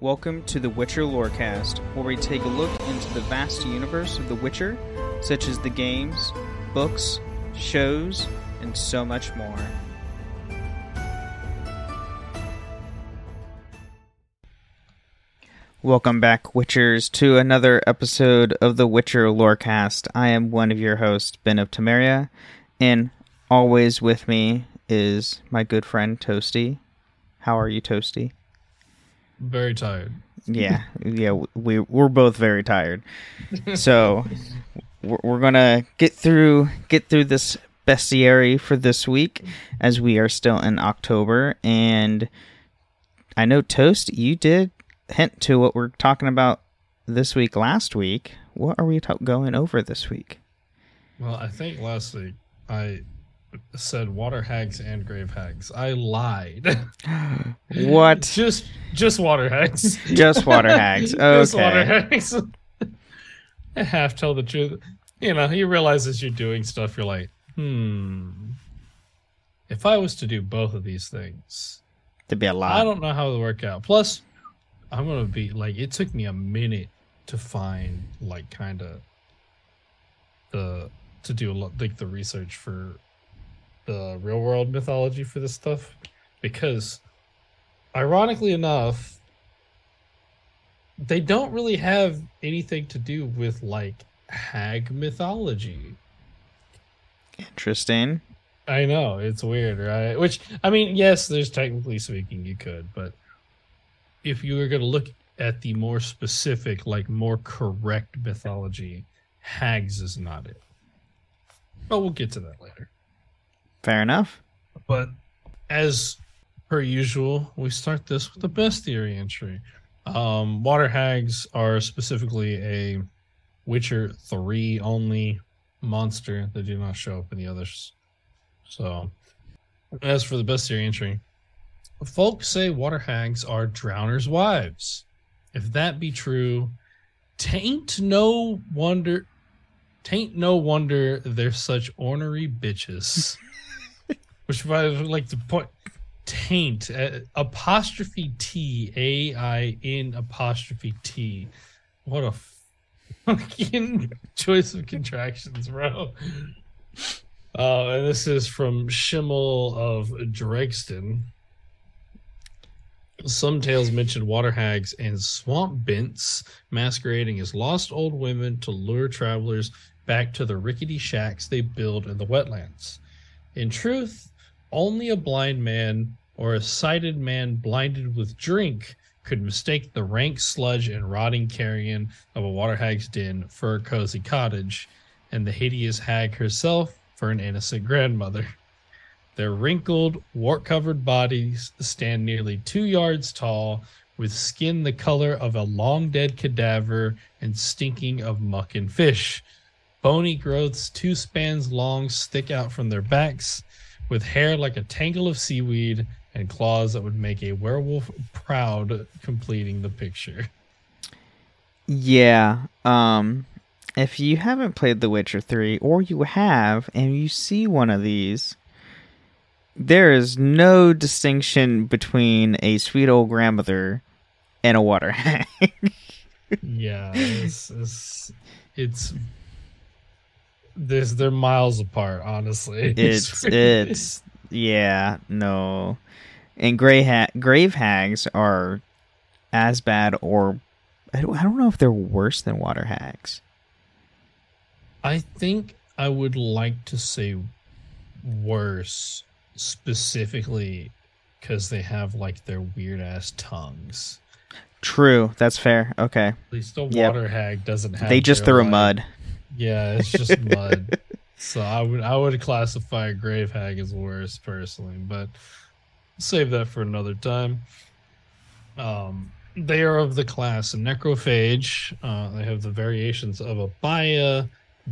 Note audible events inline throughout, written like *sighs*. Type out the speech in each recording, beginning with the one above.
Welcome to the Witcher Lorecast, where we take a look into the vast universe of The Witcher, such as the games, books, shows, and so much more. Welcome back, Witchers, to another episode of the Witcher Lorecast. I am one of your hosts, Ben of Temeria, and always with me is my good friend Toasty. How are you, Toasty? Very tired. Yeah, yeah, we we're both very tired. So we're, we're gonna get through get through this bestiary for this week, as we are still in October, and I know Toast, you did hint to what we're talking about this week. Last week, what are we going over this week? Well, I think last week I said water hags and grave hags. I lied. *gasps* What? just just water hags. Just water *laughs* hags. Just water hags. *laughs* I half tell the truth. You know, he realizes you're doing stuff, you're like, hmm. If I was to do both of these things, To be a I lot. I don't know how it would work out. Plus, I'm gonna be like, it took me a minute to find like kind of the to do a lot like the research for the real world mythology for this stuff because ironically enough they don't really have anything to do with like hag mythology Interesting. I know it's weird, right? Which I mean, yes, there's technically speaking you could, but if you were going to look at the more specific, like more correct mythology, hags is not it. But we'll get to that later. Fair enough. But as per usual, we start this with the bestiary entry. Um, water hags are specifically a Witcher 3 only monster that do not show up in the others. So, as for the bestiary entry, folks say water hags are drowners' wives. If that be true, tain't no wonder, tain't no wonder they're such ornery bitches. *laughs* Which I would like to point taint uh, apostrophe T A I N apostrophe T. What a fucking *laughs* choice of contractions, bro. Uh, and this is from Schimmel of Dregston. Some tales mention water hags and swamp bents masquerading as lost old women to lure travelers back to the rickety shacks they build in the wetlands. In truth, only a blind man or a sighted man blinded with drink could mistake the rank sludge and rotting carrion of a water hag's den for a cozy cottage, and the hideous hag herself for an innocent grandmother. Their wrinkled, wart covered bodies stand nearly two yards tall, with skin the color of a long dead cadaver and stinking of muck and fish. Bony growths two spans long stick out from their backs, with hair like a tangle of seaweed and claws that would make a werewolf proud, completing the picture. Yeah. Um if you haven't played The Witcher 3 or you have and you see one of these there is no distinction between a sweet old grandmother and a water hag. *laughs* Yeah, it's, it's, it's there's they're miles apart, honestly. *laughs* it's it's yeah, no. And gray ha- grave hags are as bad or I don't, I don't know if they're worse than water hags. I think I would like to say worse, specifically because they have like their weird ass tongues. True, that's fair. Okay. At least the Yep. water hag doesn't have. They just threw like- mud. Yeah, it's just *laughs* mud. So I would I would classify grave hag as worse personally, but save that for another time. Um, they are of the class necrophage. Uh, they have the variations of abaya,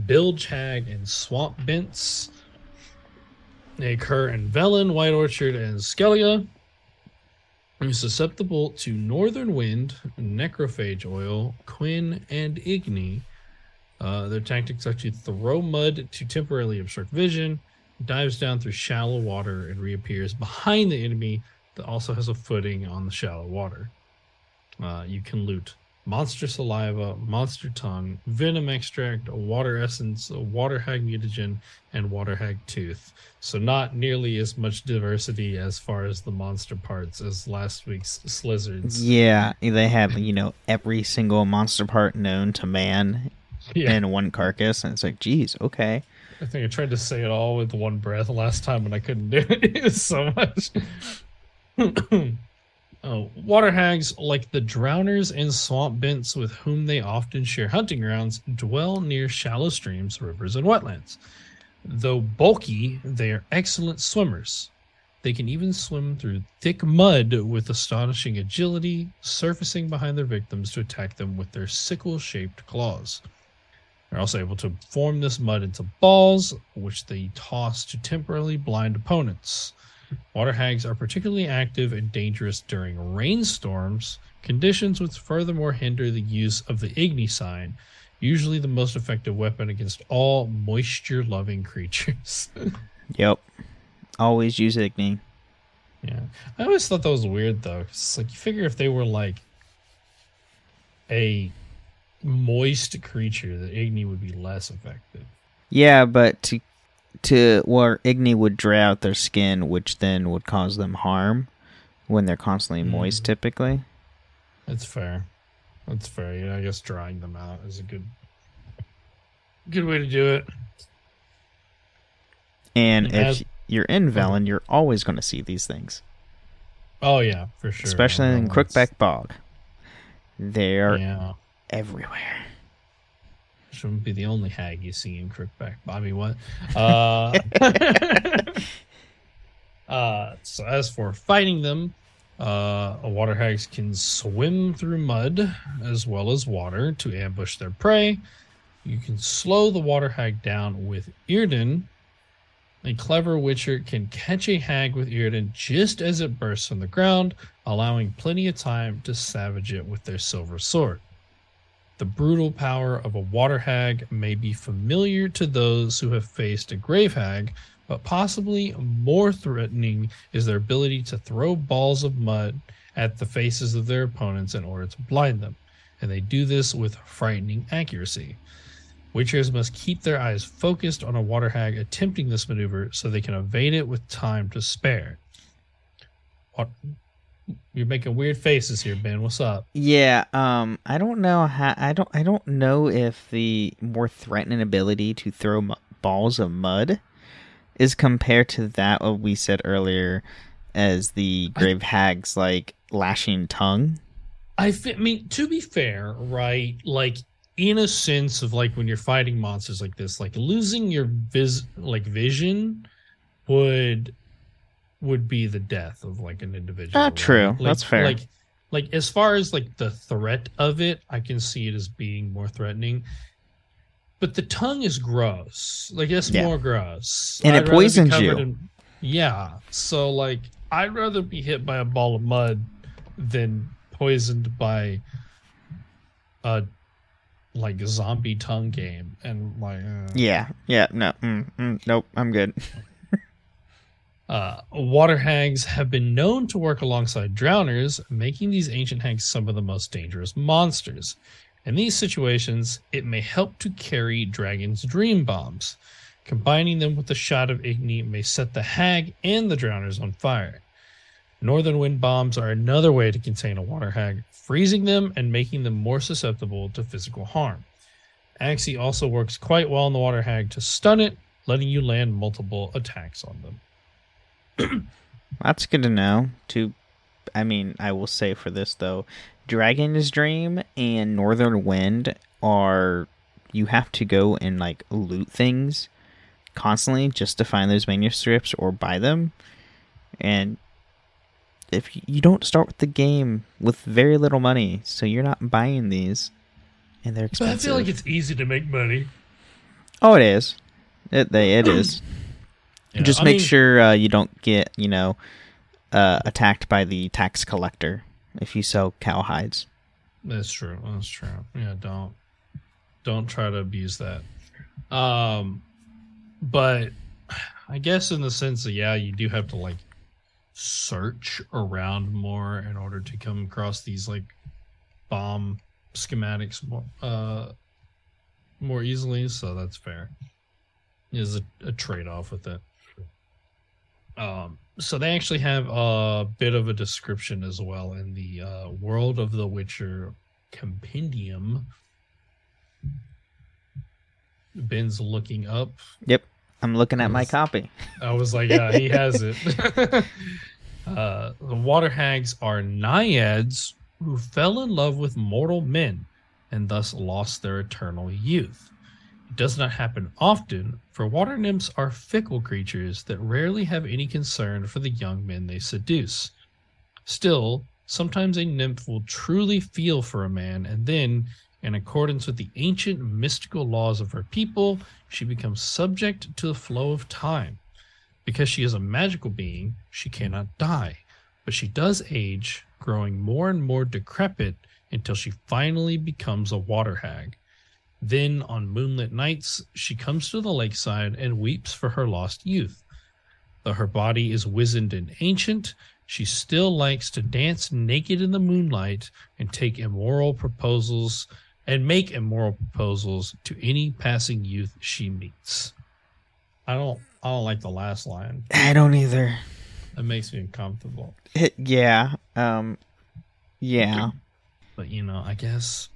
bilge hag, and swamp bents. They occur in Velen, White Orchard, and Skellige. Are susceptible to northern wind, necrophage oil, quen, and igni. Uh, their tactics to throw mud to temporarily obstruct vision, dives down through shallow water, and reappears behind the enemy that also has a footing on the shallow water. Uh, you can loot monster saliva, monster tongue, venom extract, water essence, water hag mutagen, and water hag tooth. So not nearly as much diversity as far as the monster parts as last week's slizzards. Yeah, they have you know every single monster part known to man Yeah. in one carcass, and it's like, geez, okay. I think I tried to say it all with one breath last time and I couldn't do *laughs* it. It was so much. *clears throat* oh, water hags, like the drowners and swamp bents with whom they often share hunting grounds, dwell near shallow streams, rivers, and wetlands. Though bulky, they are excellent swimmers. They can even swim through thick mud with astonishing agility, surfacing behind their victims to attack them with their sickle shaped claws. They're also able to form this mud into balls, which they toss to temporarily blind opponents. Water hags are particularly active and dangerous during rainstorms, conditions which furthermore hinder the use of the Igni sign, usually the most effective weapon against all moisture loving creatures. *laughs* Yep. Always use Igni. yeah. I always thought that was weird though. like you figure if they were like a moist creature, the Igni would be less effective. Yeah, but to to where Igni would dry out their skin, which then would cause them harm when they're constantly moist, Mm. typically. That's fair. That's fair. Yeah, I guess drying them out is a good good way to do it. And And if as- you're in Velen, you're always going to see these things, Oh yeah, for sure. especially in Well, Crookback Bog. They are Yeah. Everywhere. Shouldn't be the only hag you see in Crookback. Bobby, what? Uh, *laughs* uh, so as for fighting them, uh, water hags can swim through mud as well as water to ambush their prey. You can slow the water hag down with Yrden. A clever witcher can catch a hag with Yrden just as it bursts from the ground, allowing plenty of time to savage it with their silver sword. The brutal power of a water hag may be familiar to those who have faced a grave hag, but possibly more threatening is their ability to throw balls of mud at the faces of their opponents in order to blind them, and they do this with frightening accuracy. Witchers must keep their eyes focused on a water hag attempting this maneuver so they can evade it with time to spare. You're making weird faces here, Ben. What's up? Yeah, um, I don't know how. I don't. I don't know if the more threatening ability to throw mu- balls of mud is compared to that what we said earlier as the grave hag's like lashing tongue. I, fi- I mean, to be fair, right? Like in a sense of like when you're fighting monsters like this, like losing your vis like vision would would be the death of like an individual. Ah, right? true. Like- That's fair. Like like as far as like the threat of it, I can see it as being more threatening. But the tongue is gross. Like it's Yeah. more gross. And it rather be poisons you. in- yeah. So like I'd rather be hit by a ball of mud than poisoned by a like zombie tongue game and like uh, Yeah, yeah, no, mm, mm, nope, I'm good. *laughs* Uh, water hags have been known to work alongside drowners, making these ancient hags some of the most dangerous monsters. In these situations, it may help to carry dragon's dream bombs. Combining them with a shot of Igni may set the hag and the drowners on fire. Northern wind bombs are another way to contain a water hag, freezing them and making them more susceptible to physical harm. Axii also works quite well on the water hag to stun it, letting you land multiple attacks on them. *clears throat* That's good to know. To, I mean, I will say for this though, Dragon's Dream and Northern Wind are you have to go and like loot things constantly just to find those manuscripts or buy them, and if you don't start with the game with very little money, so you're not buying these, and they're But expensive. I feel like it's easy to make money. oh, it is. It they it is. *clears throat* Yeah, Just I make mean, sure uh, you don't get you know uh, attacked by the tax collector if you sell cow hides. That's true. That's true. Yeah, don't don't try to abuse that. Um but I guess in the sense that yeah, you do have to like search around more in order to come across these like bomb schematics more uh more easily, so that's fair. Is a, a trade off with it. Um, so they actually have a bit of a description as well in the uh, World of the Witcher compendium. Ben's looking up. Yep, I'm looking at my copy. I was like, yeah, he has *laughs* it. *laughs* uh, the water hags are naiads who fell in love with mortal men and thus lost their eternal youth. Does not happen often, for water nymphs are fickle creatures that rarely have any concern for the young men they seduce. Still, sometimes a nymph will truly feel for a man, and then, in accordance with the ancient mystical laws of her people, she becomes subject to the flow of time. Because she is a magical being, she cannot die, but she does age, growing more and more decrepit until she finally becomes a water hag. Then, on moonlit nights, she comes to the lakeside and weeps for her lost youth. Though her body is wizened and ancient, she still likes to dance naked in the moonlight and take immoral proposals and make immoral proposals to any passing youth she meets. I don't I don't like the last line. I don't either. It makes me uncomfortable. It, *laughs* yeah. Um. Yeah. But you know, I guess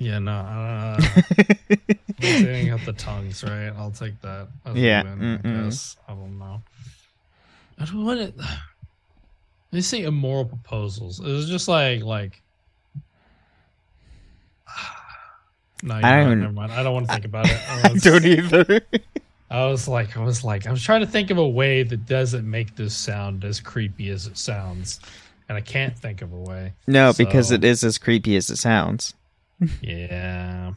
yeah, no, uh, *laughs* clearing up the tongues, right? I'll take that. Yeah, win, I guess. I don't know. I don't want it. *sighs* They say immoral proposals. It was just like like. *sighs* No, I don't- never mind. I don't want to think about it. I *laughs* was- don't either. *laughs* I was like, I was like, I was trying to think of a way that doesn't make this sound as creepy as it sounds, and I can't think of a way. no, because it is as creepy as it sounds. *laughs* Yeah.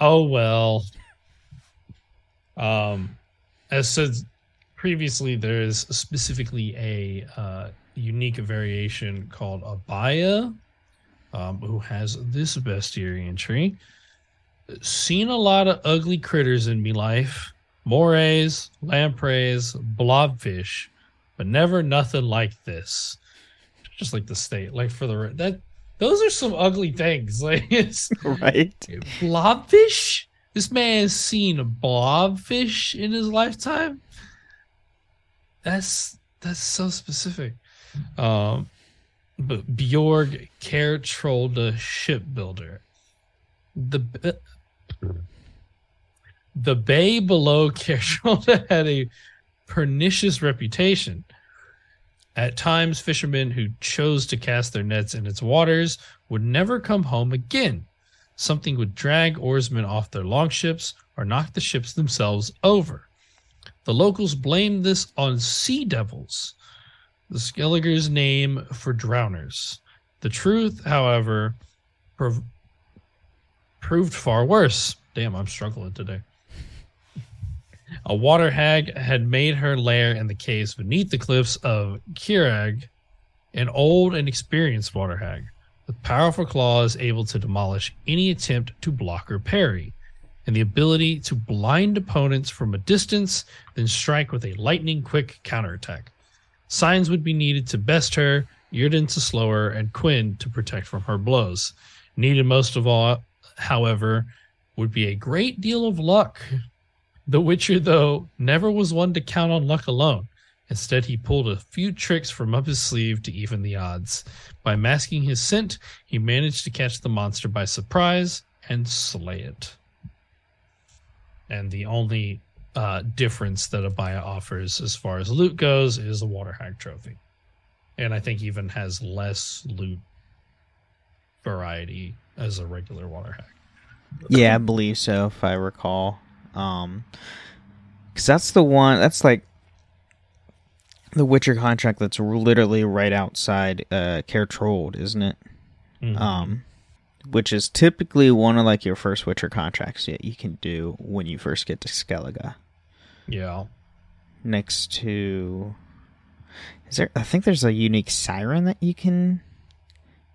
Oh well. Um, as said previously, there is specifically a uh, unique variation called Abaya, um, who has this bestiary entry. Seen a lot of ugly critters in me life, morays, lampreys, blobfish, but never nothing like this. Just like the state, like for the that those are some ugly things. *laughs* Like it's right? blobfish. This man has seen a blobfish in his lifetime. That's that's so specific. Um, but Bjorg Kaer Trolde shipbuilder. The the bay below Kaer Trolde *laughs* had a pernicious reputation. At times, fishermen who chose to cast their nets in its waters would never come home again. Something would drag oarsmen off their longships or knock the ships themselves over. The locals blamed this on sea devils, the Skelliger's name for drowners. The truth, however, prov- proved far worse. Damn, I'm struggling today. A water hag had made her lair in the caves beneath the cliffs of Kirag, an old and experienced water hag, with powerful claws able to demolish any attempt to block or parry, and the ability to blind opponents from a distance, then strike with a lightning quick counterattack. Signs would be needed to best her, Yrden to slow her, and Quen to protect from her blows. Needed most of all, however, would be a great deal of luck. The Witcher, though, never was one to count on luck alone. Instead, he pulled a few tricks from up his sleeve to even the odds. By masking his scent, he managed to catch the monster by surprise and slay it. And the only uh, difference that Abaya offers as far as loot goes is a water hag trophy. And I think even has less loot variety as a regular water hag. Yeah, I believe so, if I recall. Um, because that's the one. That's like the Witcher contract that's literally right outside uh Kaer Trolde, isn't it? Mhm. Um which is typically one of like your first Witcher contracts that you can do when you first get to Skellige. yeah. Next to Is there I think there's a unique siren that you can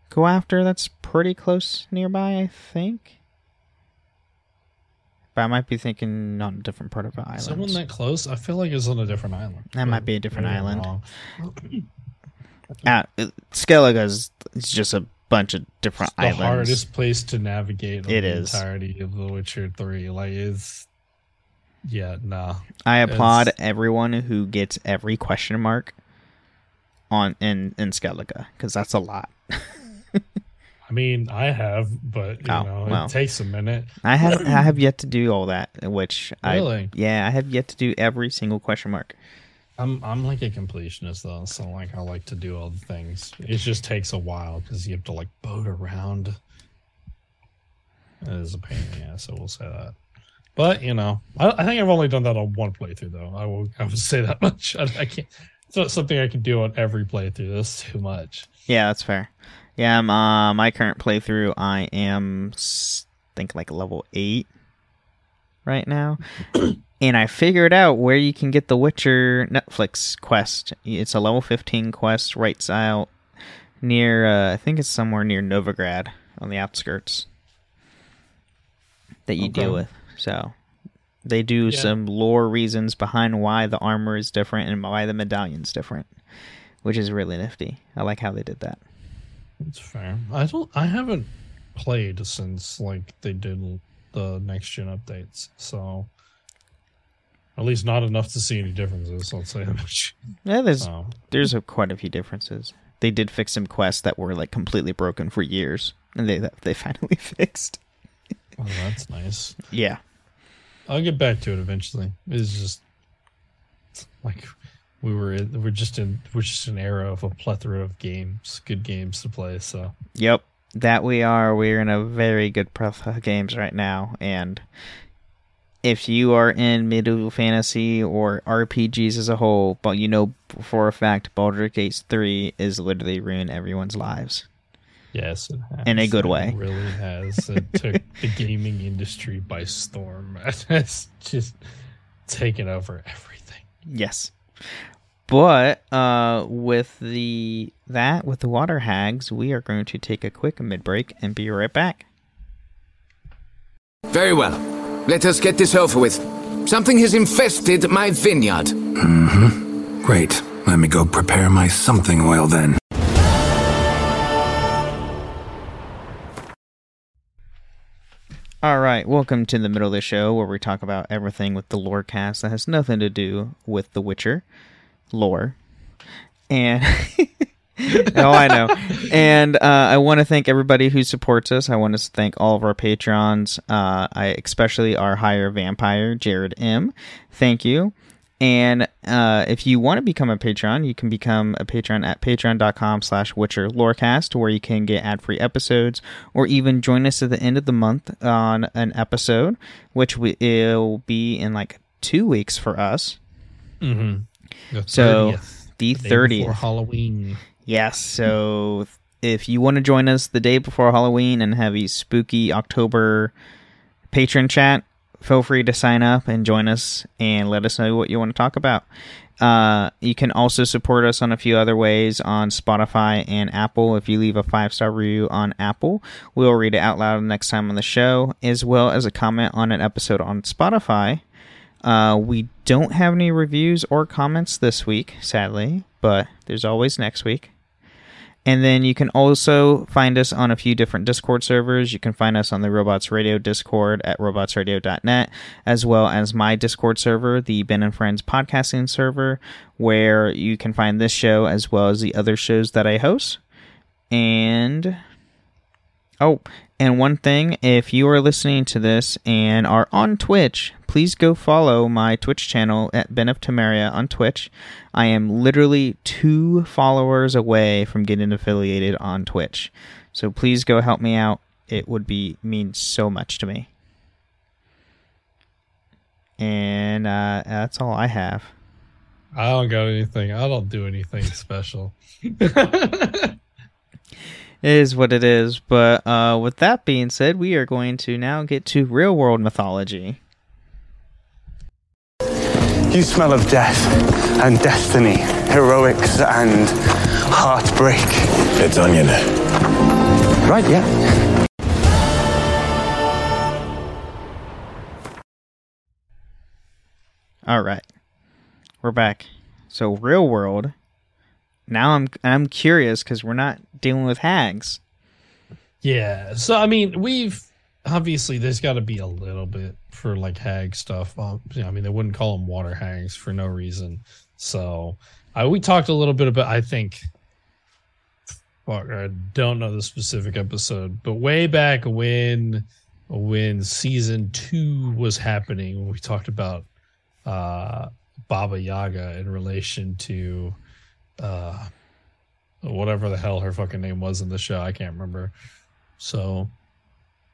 go after that's pretty close nearby, I think. But I might be thinking on a different part of the island. Someone that close, I feel like it's on a different island. That might be a different Maybe island. uh, Skellige is it's just a bunch of different the islands. hardest place to navigate the is. entirety of The Witcher 3. Like, it's. Yeah, nah. I applaud It's- everyone who gets every question mark on in in Skellige because that's a lot. *laughs* I mean, I have, but, you Oh, know, well. it takes a minute. I have I *clears throat* have yet to do all that, which I Really? yeah I have yet to do every single question mark. I'm I'm like a completionist though, so like I like to do all the things. It just takes a while because you have to like boat around. It is a pain in the ass, so we'll say that. But you know, I, I think I've only done that on one playthrough though. I will I would *laughs* say that much. I, I can't. It's not something I can do on every playthrough. That's too much. Yeah, that's fair. Yeah, I'm uh my current playthrough. I am s- think like level eight right now, *clears throat* and I figured out where you can get the Witcher Netflix quest. It's a level fifteen quest right out near. Uh, I think it's somewhere near Novigrad on the outskirts that you Okay. deal with. So they do Yeah. some lore reasons behind why the armor is different and why the medallion's different, which is really nifty. I like how they did that. It's fair. I don't. I haven't played since like they did the next gen updates, so at least not enough to see any differences. I'll say that much. Yeah, there's So, there's a, quite a few differences. They did fix some quests that were like completely broken for years, and they they *laughs* finally fixed. oh, that's nice. Yeah, I'll get back to it eventually. It's just like we were in, we're just in we're just an era of a plethora of games, good games to play. So yep, that we are. We're in a very good breath of games right now, and if you are in medieval fantasy or RPGs as a whole, but you know for a fact Baldur's Gate three is literally ruining everyone's lives. yes, it has. In a good It way. really has. *laughs* It took the gaming industry by storm. *laughs* It's just taken over everything. Yes. But uh with the that with the water hags, we are going to take a quick mid break and be right back. Very well. Let us get this over with. Something has infested my vineyard. Great. Let me go prepare my something oil then. All right, welcome to the middle of the show where we talk about everything with the lore cast that has nothing to do with The Witcher lore. And *laughs* oh, I know. And uh, I want to thank everybody who supports us. I want to thank all of our patrons, uh, I especially our higher vampire, Jared M. Thank you. And uh, if you want to become a patron, you can become a patron at patreon.com slash Witcher Lorecast, where you can get ad-free episodes, or even join us at the end of the month on an episode, which we, will be in like two weeks for us. Mm-hmm. The So, 30th, the the day before Halloween. Yes, so if you want to join us the day before Halloween and have a spooky October patron chat, feel free to sign up and join us and let us know what you want to talk about. Uh, you can also support us on a few other ways on Spotify and Apple. If you leave a five star review on Apple, we'll read it out loud next time on the show, as well as a comment on an episode on Spotify. Uh, we don't have any reviews or comments this week, sadly, but there's always next week. And then you can also find us on a few different Discord servers. You can find us on the Robots Radio Discord at robotsradio.net, as well as my Discord server, the Ben and Friends podcasting server, where you can find this show as well as the other shows that I host. And Oh, and one thing, if you are listening to this and are on Twitch, please go follow my Twitch channel at Ben of Temeria on Twitch. I am literally two followers away from getting affiliated on Twitch. So please go help me out. It would be mean so much to me. And uh, that's all I have. I don't got anything. I don't do anything special. *laughs* *laughs* It is what it is. But uh, with that being said, we are going to now get to real world mythology. You smell of death and destiny, heroics and heartbreak. It's onion. Right, yeah. All right, we're back. So real world. Now I'm I'm curious because we're not dealing with hags. Yeah. So I mean, we've obviously there's got to be a little bit for like hag stuff. Um, I mean, they wouldn't call them water hags for no reason. So uh, we talked a little bit about. I think. Fuck, I don't know the specific episode, but way back when when season two was happening, we talked about uh Baba Yaga in relation to uh whatever the hell her fucking name was in the show. I can't remember. So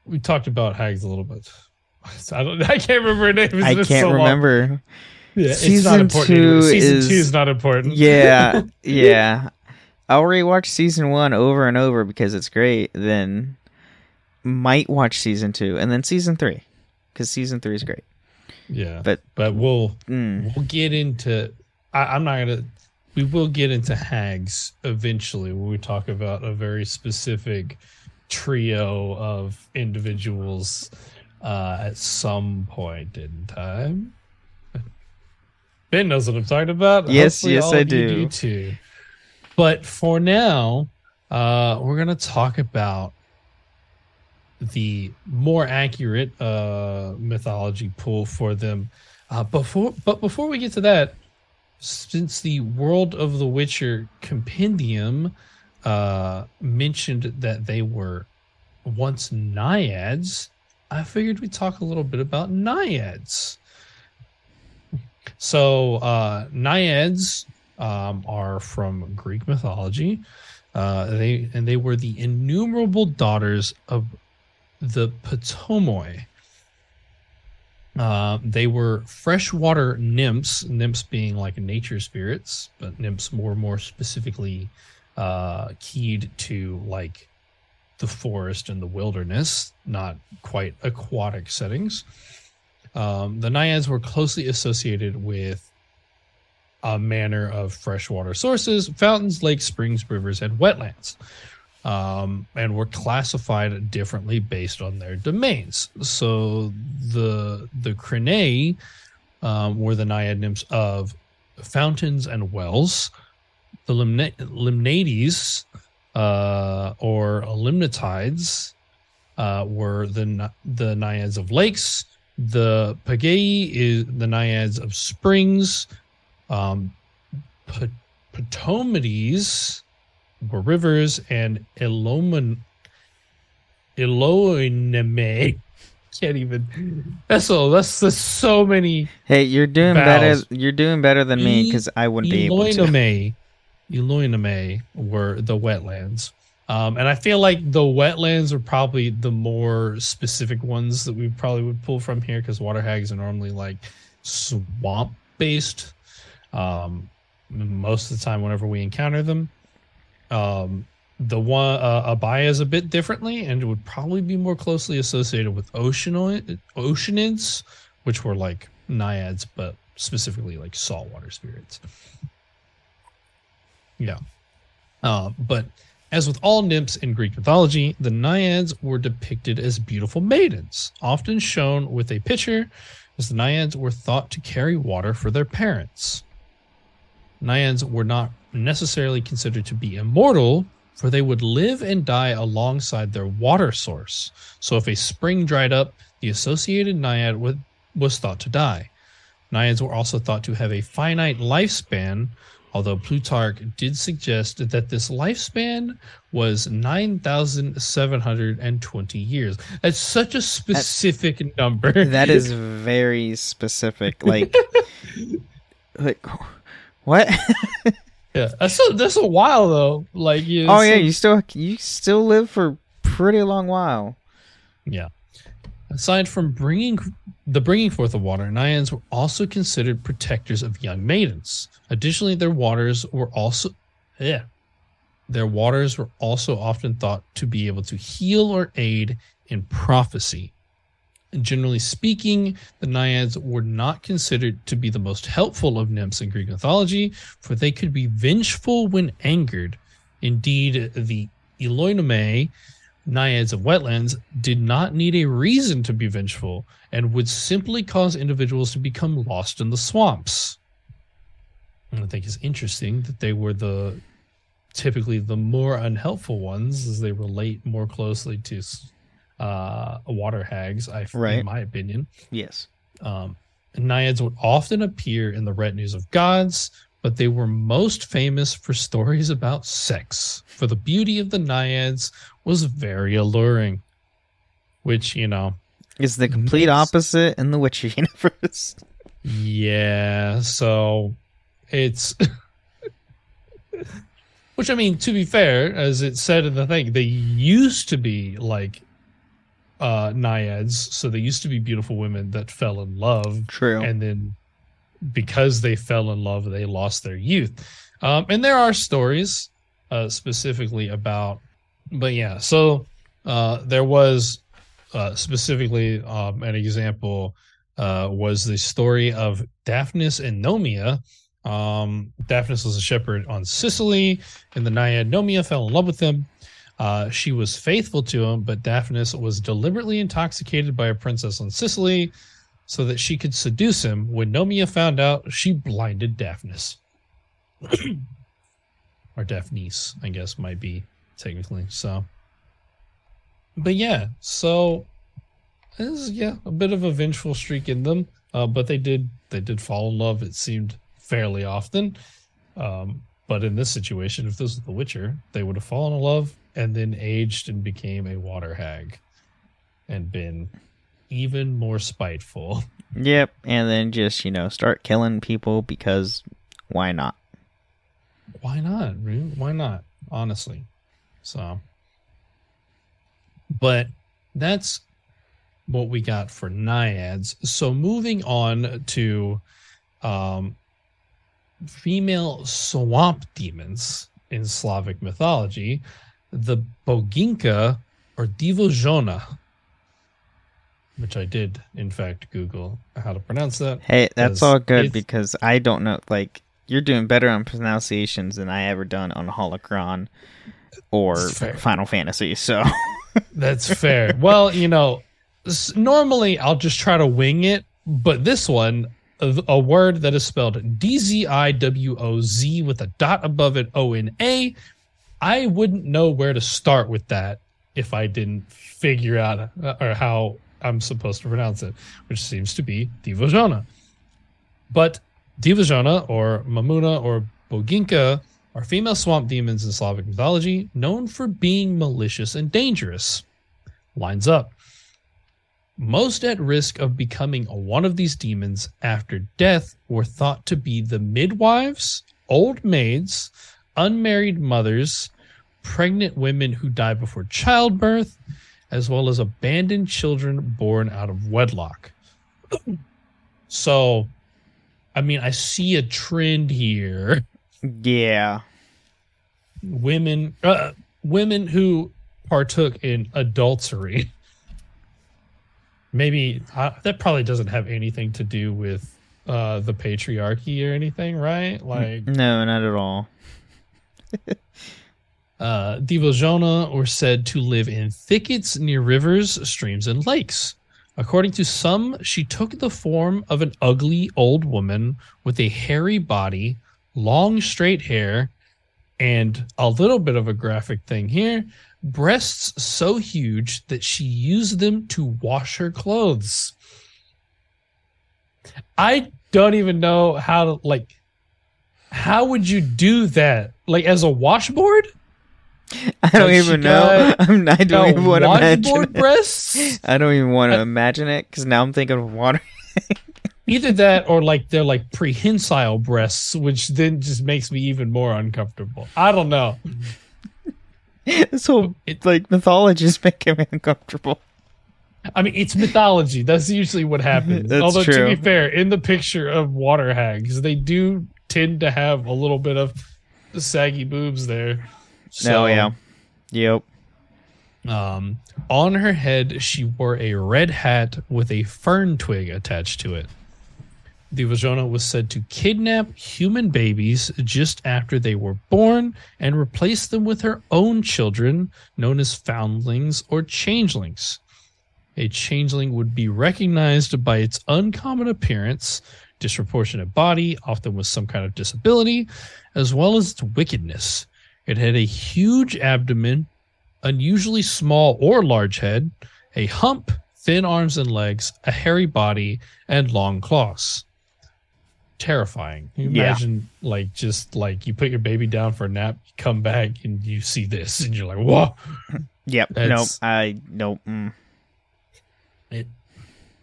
we talked about hags a little bit. *laughs* I don't. I can't remember her name. It's I can't so long. remember. Yeah, it's Season not important. two. Season is- two is not important. Yeah, *laughs* yeah. I'll rewatch season one over and over because it's great. Then might watch season two and then season three because season three is great. yeah. But But we'll mm, we'll get into. I, I'm not gonna. We will get into hags eventually when we talk about a very specific trio of individuals uh, at some point in time. Ben knows what I'm talking about. Yes, Hopefully yes, I you do. too. But for now, uh, we're gonna talk about the more accurate uh, mythology pool for them. Uh, before, but before we get to that, since the World of the Witcher compendium uh, mentioned that they were once naiads, I figured we'd talk a little bit about naiads. So, uh, naiads um, are from Greek mythology. Uh, they and they were the innumerable daughters of the Potamoi. Uh, they were freshwater nymphs, nymphs being like nature spirits, but nymphs more more specifically uh, keyed to like the forest and the wilderness, not quite aquatic settings. Um, the naiads were closely associated with a manner of freshwater sources, fountains, lakes, springs, rivers, and wetlands um, and were classified differently based on their domains. So the the Crinae um, were the naiad nymphs of fountains and wells. The Limna- Limnades uh, or Limnatides uh, were the the naiads of lakes. The Pagae is the naiads of springs. Um, P- Potamides were rivers and Elomen Eloineme. *laughs* Can't even. That's so. That's, that's so many. hey, you're doing Vowels. better. You're doing better than me because I wouldn't be able to. Eloineme were the wetlands. Um, and I feel like the wetlands are probably the more specific ones that we probably would pull from here because water hags are normally like swamp based. Um, most of the time, whenever we encounter them, um, the one uh, Abaya is a bit differently and it would probably be more closely associated with oceanoid oceanids, which were like naiads, but specifically like saltwater spirits. Yeah. Uh, but as with all nymphs in Greek mythology, the naiads were depicted as beautiful maidens, often shown with a pitcher, as the naiads were thought to carry water for their parents. Naiads were not necessarily considered to be immortal, for they would live and die alongside their water source. So if a spring dried up, the associated naiad would, was thought to die. Naiads were also thought to have a finite lifespan, although Plutarch did suggest that this lifespan was 9,720 years. That's such a specific number. That is *laughs* very specific. Like, *laughs* like what? *laughs* yeah, that's a, that's a while though. Like, you oh yeah, you still you still live for pretty long while. Yeah. Aside from bringing the bringing forth of water, Naiads were also considered protectors of young maidens. Additionally, their waters were also yeah, their waters were also often thought to be able to heal or aid in prophecy. Generally speaking, the Naiads were not considered to be the most helpful of nymphs in Greek mythology, for they could be vengeful when angered. Indeed, the Eloinome, Naiads of wetlands, did not need a reason to be vengeful and would simply cause individuals to become lost in the swamps. And I think it's interesting that they were the typically the more unhelpful ones as they relate more closely to uh, water hags, I, Right. in my opinion. Yes. Um, Naiads would often appear in the retinues of gods, but they were most famous for stories about sex. For the beauty of the Naiads was very alluring, which, you know, Is the complete Makes- opposite in the Witcher *laughs* universe. yeah, so it's. *laughs* Which I mean, to be fair, as it said in the thing, they used to be like uh naiads, so they used to be beautiful women that fell in love. True. and then because they fell in love they lost their youth. Um and there are stories uh specifically about but yeah so uh there was uh specifically um an example uh was the story of daphnis and nomia. Um daphnis was a shepherd on sicily and the naiad nomia fell in love with him uh, she was faithful to him, but Daphnis was deliberately intoxicated by a princess on Sicily so that she could seduce him. When Nomia found out, she blinded Daphnis. *clears throat* or Daphnis, I guess, might be technically. So, but yeah, so this is yeah a bit of a vengeful streak in them. Uh, but they did they did fall in love. It seemed fairly often. Um, but in this situation, if this was The Witcher, they would have fallen in love and then aged and became a water hag and been even more spiteful. Yep. And then just, you know, start killing people because why not? Why not? Why not? Honestly. So, but that's what we got for naiads. So moving on to um, female swamp demons in Slavic mythology, the Boginka or Divozhona, which I did in fact Google how to pronounce that. Hey, that's all good because I don't know. Like, you're doing better on pronunciations than I ever done on Holocron or Final Fantasy. So, *laughs* That's fair. well, you know, normally I'll just try to wing it, but this one, a, a word that is spelled D Z I W O Z with a dot above it, O N A, I wouldn't know where to start with that if I didn't figure out uh, or how I'm supposed to pronounce it, which seems to be Divojana. But Divojana or Mamuna or Boginka are female swamp demons in Slavic mythology known for being malicious and dangerous. Lines up. Most at risk of becoming one of these demons after death were thought to be the midwives, old maids, unmarried mothers, pregnant women who die before childbirth, as well as abandoned children born out of wedlock. *clears throat* so, I mean, I see a trend here. yeah. women uh, women who partook in adultery maybe uh, that probably doesn't have anything to do with uh the patriarchy or anything right like No, not at all. *laughs* uh divojona were said to live in thickets near rivers streams and lakes. According to some she took the form of an ugly old woman with a hairy body long straight hair and a little bit of a graphic thing here breasts so huge that she used them to wash her clothes. I don't even know how to like how would you do that like as a washboard I don't Like, even know. got- *laughs* I'm, I don't even want to imagine. washboard It. breasts *laughs* I don't even want to uh, imagine it because now I'm thinking of water. *laughs* either that or like they're like prehensile breasts which then just makes me even more uncomfortable i don't know this whole It- like mythology is making me uncomfortable. I mean, it's mythology. That's usually what happens. That's Although to be fair, in the picture of water hags, they do tend to have a little bit of saggy boobs there. So, oh yeah. Yep. Um, on her head, she wore a red hat with a fern twig attached to it. The Vajona was said to kidnap human babies just after they were born and replace them with her own children, known as foundlings or changelings. A changeling would be recognized by its uncommon appearance, disproportionate body, often with some kind of disability, as well as its wickedness. It had a huge abdomen, unusually small or large head, a hump, thin arms and legs, a hairy body, and long claws. Terrifying. You Yeah. imagine, like, just like you put your baby down for a nap, you come back, and you see this, and you're like, whoa. *laughs* Yep. Nope. That's- I nope. Mm. It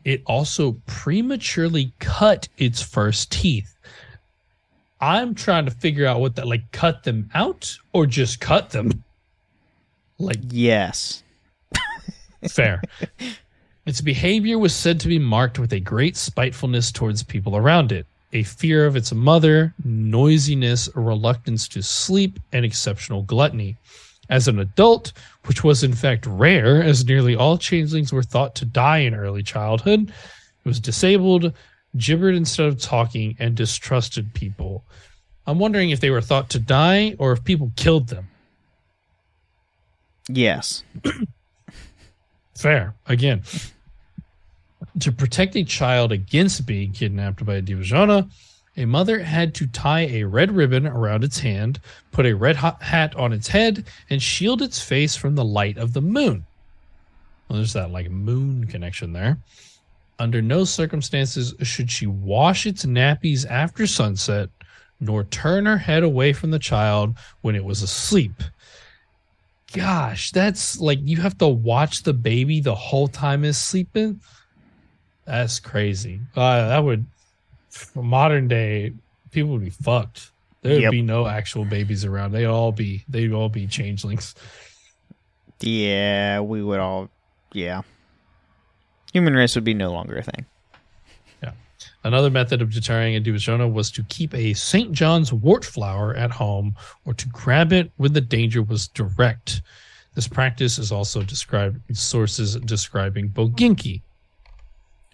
it also prematurely cut its first teeth. I'm trying to figure out what that like cut them out or just cut them. Like Yes. fair. *laughs* its behavior was said to be marked with a great spitefulness towards people around it, a fear of its mother, noisiness, a reluctance to sleep, and exceptional gluttony. As an adult, which was in fact rare, as nearly all changelings were thought to die in early childhood, it was disabled, gibbered instead of talking, and distrusted people. I'm wondering if they were thought to die or if people killed them. Yes. *clears throat* Fair. Again, to protect a child against being kidnapped by a Divajana, a mother had to tie a red ribbon around its hand, put a red hat on its head, and shield its face from the light of the moon. Well, there's that like moon connection there. Under no circumstances should she wash its nappies after sunset, nor turn her head away from the child when it was asleep gosh, that's like you have to watch the baby the whole time it's sleeping. That's crazy. Uh, that would, for modern day, people would be fucked. There would Yep. be no actual babies around. They'd all be they'd all be changelings. Yeah, we would all. Yeah. Human race would be no longer a thing. Yeah. Another method of deterring a Divajona was to keep a St. John's wort flower at home or to grab it when the danger was direct. This practice is also described in sources describing Boginki.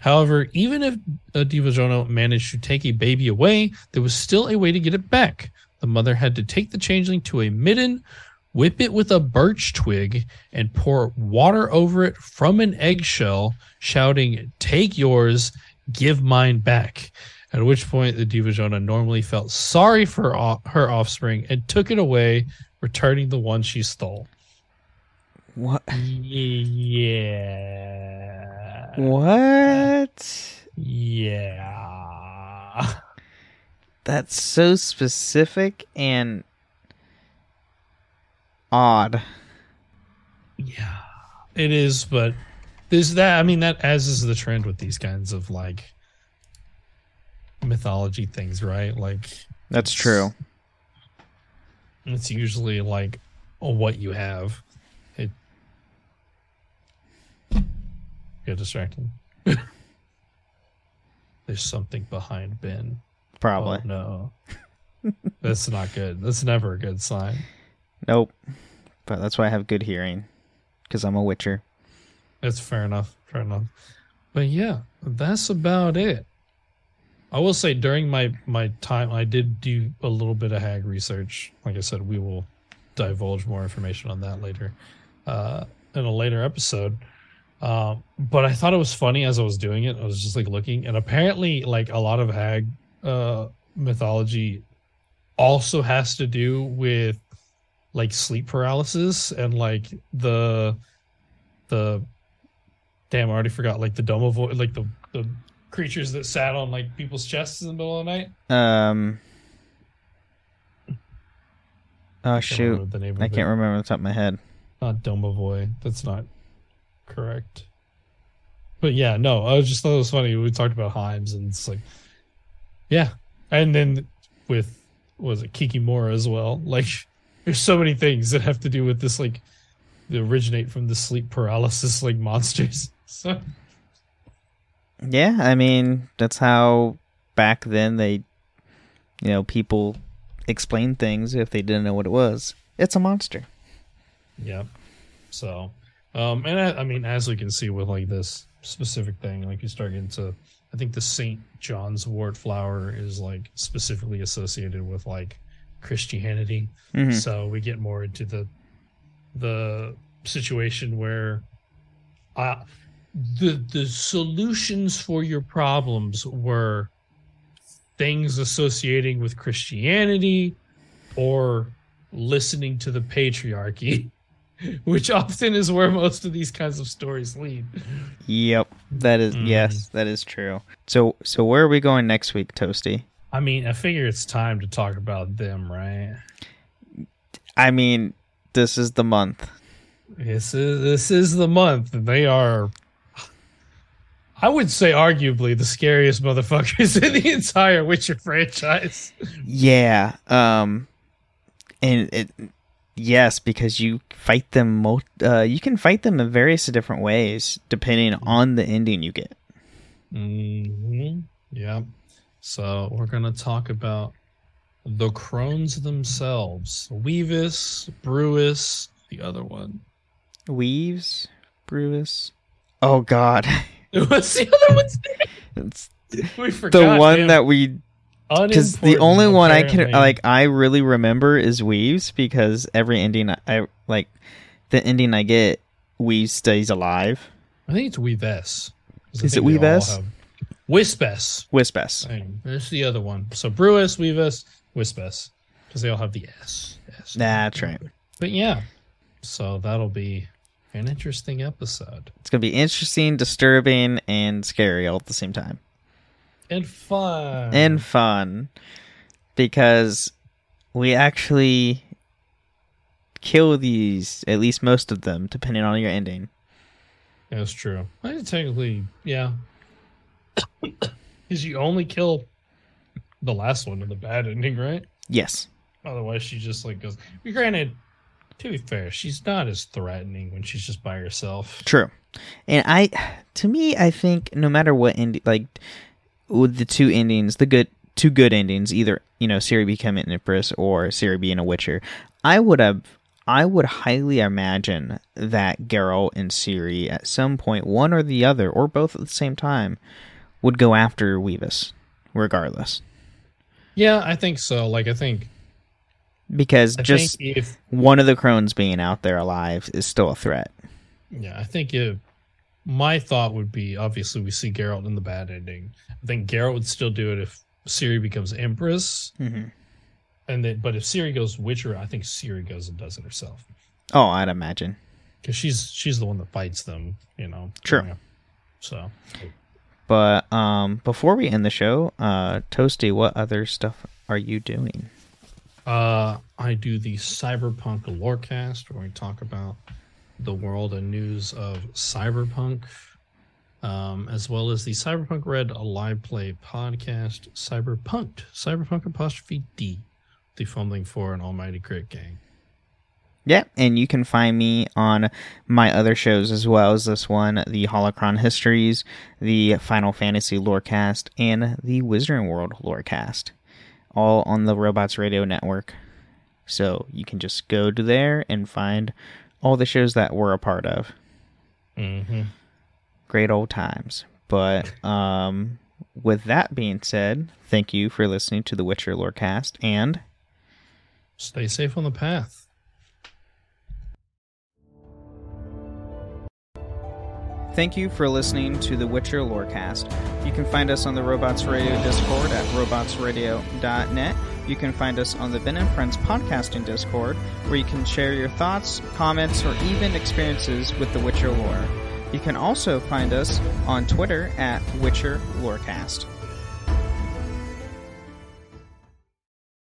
However, even if a Divajona managed to take a baby away, there was still a way to get it back. The mother had to take the changeling to a midden, whip it with a birch twig, and pour water over it from an eggshell, shouting, Take yours, give mine back. At which point, the Divajona normally felt sorry for o- her offspring and took it away, returning the one she stole. What? Yeah. What? Yeah. *laughs* That's so specific and odd. Yeah. It is, but there's that. I mean, that as is the trend with these kinds of like mythology things, right? Like, That's true. it's usually like what you have. Get distracted. *laughs* There's something behind Ben. Probably. Oh, no. *laughs* That's not good. That's never a good sign. Nope. But that's why I have good hearing. Because I'm a witcher. That's fair enough. Fair enough. But yeah, that's about it. I will say during my my time, I did do a little bit of hag research. Like I said, we will divulge more information on that later, uh, in a later episode. Um, but I thought it was funny as I was doing it. I was just like looking, and apparently, like a lot of hag uh, mythology also has to do with like sleep paralysis and like the the damn I already forgot like the domovoid like the the creatures that sat on like people's chests in the middle of the night. Um. Oh, shoot. remember the name I can't remember the top of my head. Not domovoid. That's not correct. But yeah, no, I was just thought it was funny. We talked about Hyms and it's like yeah. And then with was it Kiki Kikimora as well? *laughs* Like there's so many things that have to do with this like that originate from the sleep paralysis like *laughs* monsters. so Yeah, I mean that's how back then they, you know, people explain things if they didn't know what it was. It's a monster. Yeah. So, um, and I, I mean, as we can see with like this specific thing, like you start getting to, I think the Saint John's wort flower is like specifically associated with like Christianity. Mhm. So we get more into the the situation where, uh, the the solutions for your problems were things associating with Christianity or listening to the patriarchy, *laughs* *laughs* which often is where most of these kinds of stories lead. Yep, that is Mhm. yes, that is true. So so where are we going next week, Toasty? I mean, I figure it's time to talk about them, right? I mean, this is the month. This is this is the month. They are I would say arguably the scariest motherfuckers *laughs* in the entire Witcher franchise. Yeah. Um and it yes, because you fight them mo- uh you can fight them in various different ways depending on the ending you get. hmm Yeah. So we're gonna talk about the crones themselves. Weavess, Brewess, the other one. Weavess, Brewess. Oh god. *laughs* What's the other one's *laughs* it's name? We forgot. the one him. that we because the only one I can like I really remember is Weavess because every ending I, I like the ending I get Weavess stays alive. I think it's Weavess. Is it Weavess? Whispess. Whispess. There's the other one. So Brewess, Weavess, Whispess. Because they all have the S. S. That's right. But yeah. So that'll be an interesting episode. It's gonna be interesting, disturbing, and scary all at the same time. And fun. And fun. Because we actually kill these, at least most of them, depending on your ending. That's true. I technically, yeah. *coughs* Because you only kill the last one in the bad ending, right? Yes. Otherwise, she just like goes. Granted, to be fair, she's not as threatening when she's just by herself. True. And I, to me, I think no matter what ending, like with the two endings, the good two good endings, either you know Ciri becoming an empress or Ciri being a witcher, I would have, I would highly imagine that Geralt and Ciri at some point, one or the other, or both at the same time, would go after Weavess, regardless, Yeah, I think so. Like, I think because I just think if one of the crones being out there alive is still a threat. yeah, I think if my thought would be obviously we see Geralt in the bad ending. I think Geralt would still do it if Ciri becomes Empress, Mm-hmm. and then but if Ciri goes Witcher, I think Ciri goes and does it herself Oh, I'd imagine. because she's she's the one that fights them. You know. True. Yeah. So But um, before we end the show, uh, Toasty, what other stuff are you doing? Uh, I do the Cyberpunk Lorecast, where we talk about the world and news of Cyberpunk, um, as well as the Cyberpunk Red live play podcast, Cyberpunked, Cyberpunk apostrophe D, the fumbling for an almighty crit gang. Yeah, and you can find me on my other shows as well as this one, the Holocron Histories, the Final Fantasy Lorecast, and the Wizarding World Lorecast, all on the Robots Radio Network. So you can just go to there and find all the shows that we're a part of. Mm-hmm. Great old times. But um, with that being said, thank you for listening to the Witcher Lorecast, and Stay safe on the path. Thank you for listening to the Witcher Lorecast. You can find us on the Robots Radio Discord at robotsradio.net. You can find us on the Ben and Friends podcasting Discord, where you can share your thoughts, comments, or even experiences with the Witcher lore. You can also find us on Twitter at Witcher Lorecast.